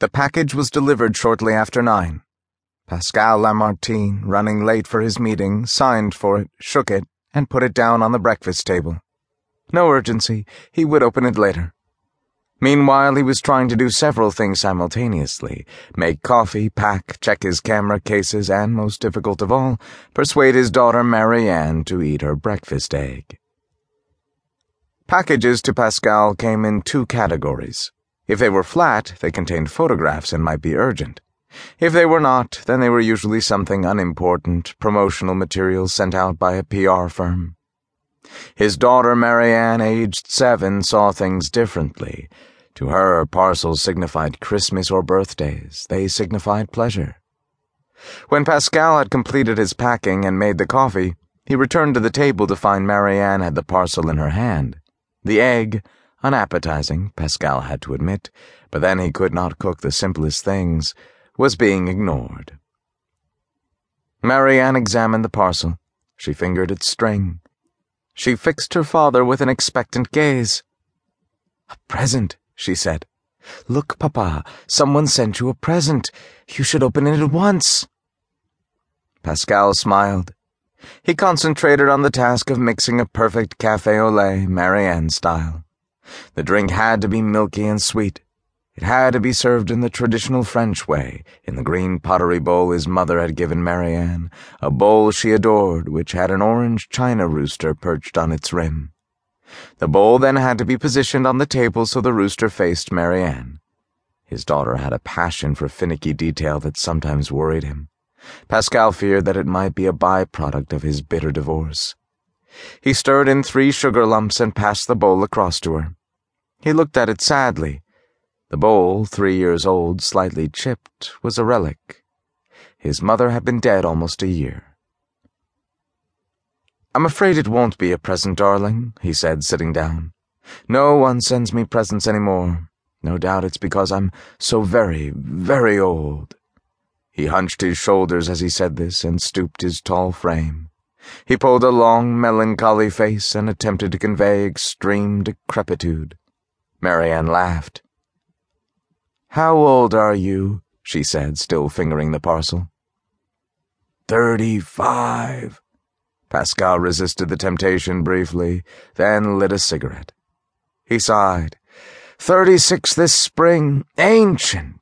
The package was delivered shortly after nine. Pascal Lamartine, running late for his meeting, signed for it, shook it, and put it down on the breakfast table. No urgency, he would open it later. Meanwhile, he was trying to do several things simultaneously make coffee, pack, check his camera cases, and, most difficult of all, persuade his daughter Marianne to eat her breakfast egg. Packages to Pascal came in two categories. If they were flat, they contained photographs and might be urgent. If they were not, then they were usually something unimportant, promotional material sent out by a PR firm. His daughter Marianne, aged seven, saw things differently. To her, parcels signified Christmas or birthdays. They signified pleasure. When Pascal had completed his packing and made the coffee, he returned to the table to find Marianne had the parcel in her hand. The egg, unappetizing, Pascal had to admit, but then he could not cook the simplest things was being ignored. Marianne examined the parcel. She fingered its string. She fixed her father with an expectant gaze. A present, she said. Look, Papa, someone sent you a present. You should open it at once. Pascal smiled. He concentrated on the task of mixing a perfect cafe au lait, Marianne style. The drink had to be milky and sweet. It had to be served in the traditional French way, in the green pottery bowl his mother had given Marianne, a bowl she adored, which had an orange china rooster perched on its rim. The bowl then had to be positioned on the table so the rooster faced Marianne. His daughter had a passion for finicky detail that sometimes worried him. Pascal feared that it might be a byproduct of his bitter divorce. He stirred in three sugar lumps and passed the bowl across to her. He looked at it sadly the bowl, three years old, slightly chipped, was a relic. His mother had been dead almost a year. I'm afraid it won't be a present, darling, he said, sitting down. No one sends me presents any more. No doubt it's because I'm so very, very old. He hunched his shoulders as he said this and stooped his tall frame. He pulled a long, melancholy face and attempted to convey extreme decrepitude. Marianne laughed. How old are you? she said, still fingering the parcel. Thirty-five. Pascal resisted the temptation briefly, then lit a cigarette. He sighed. Thirty-six this spring. Ancient.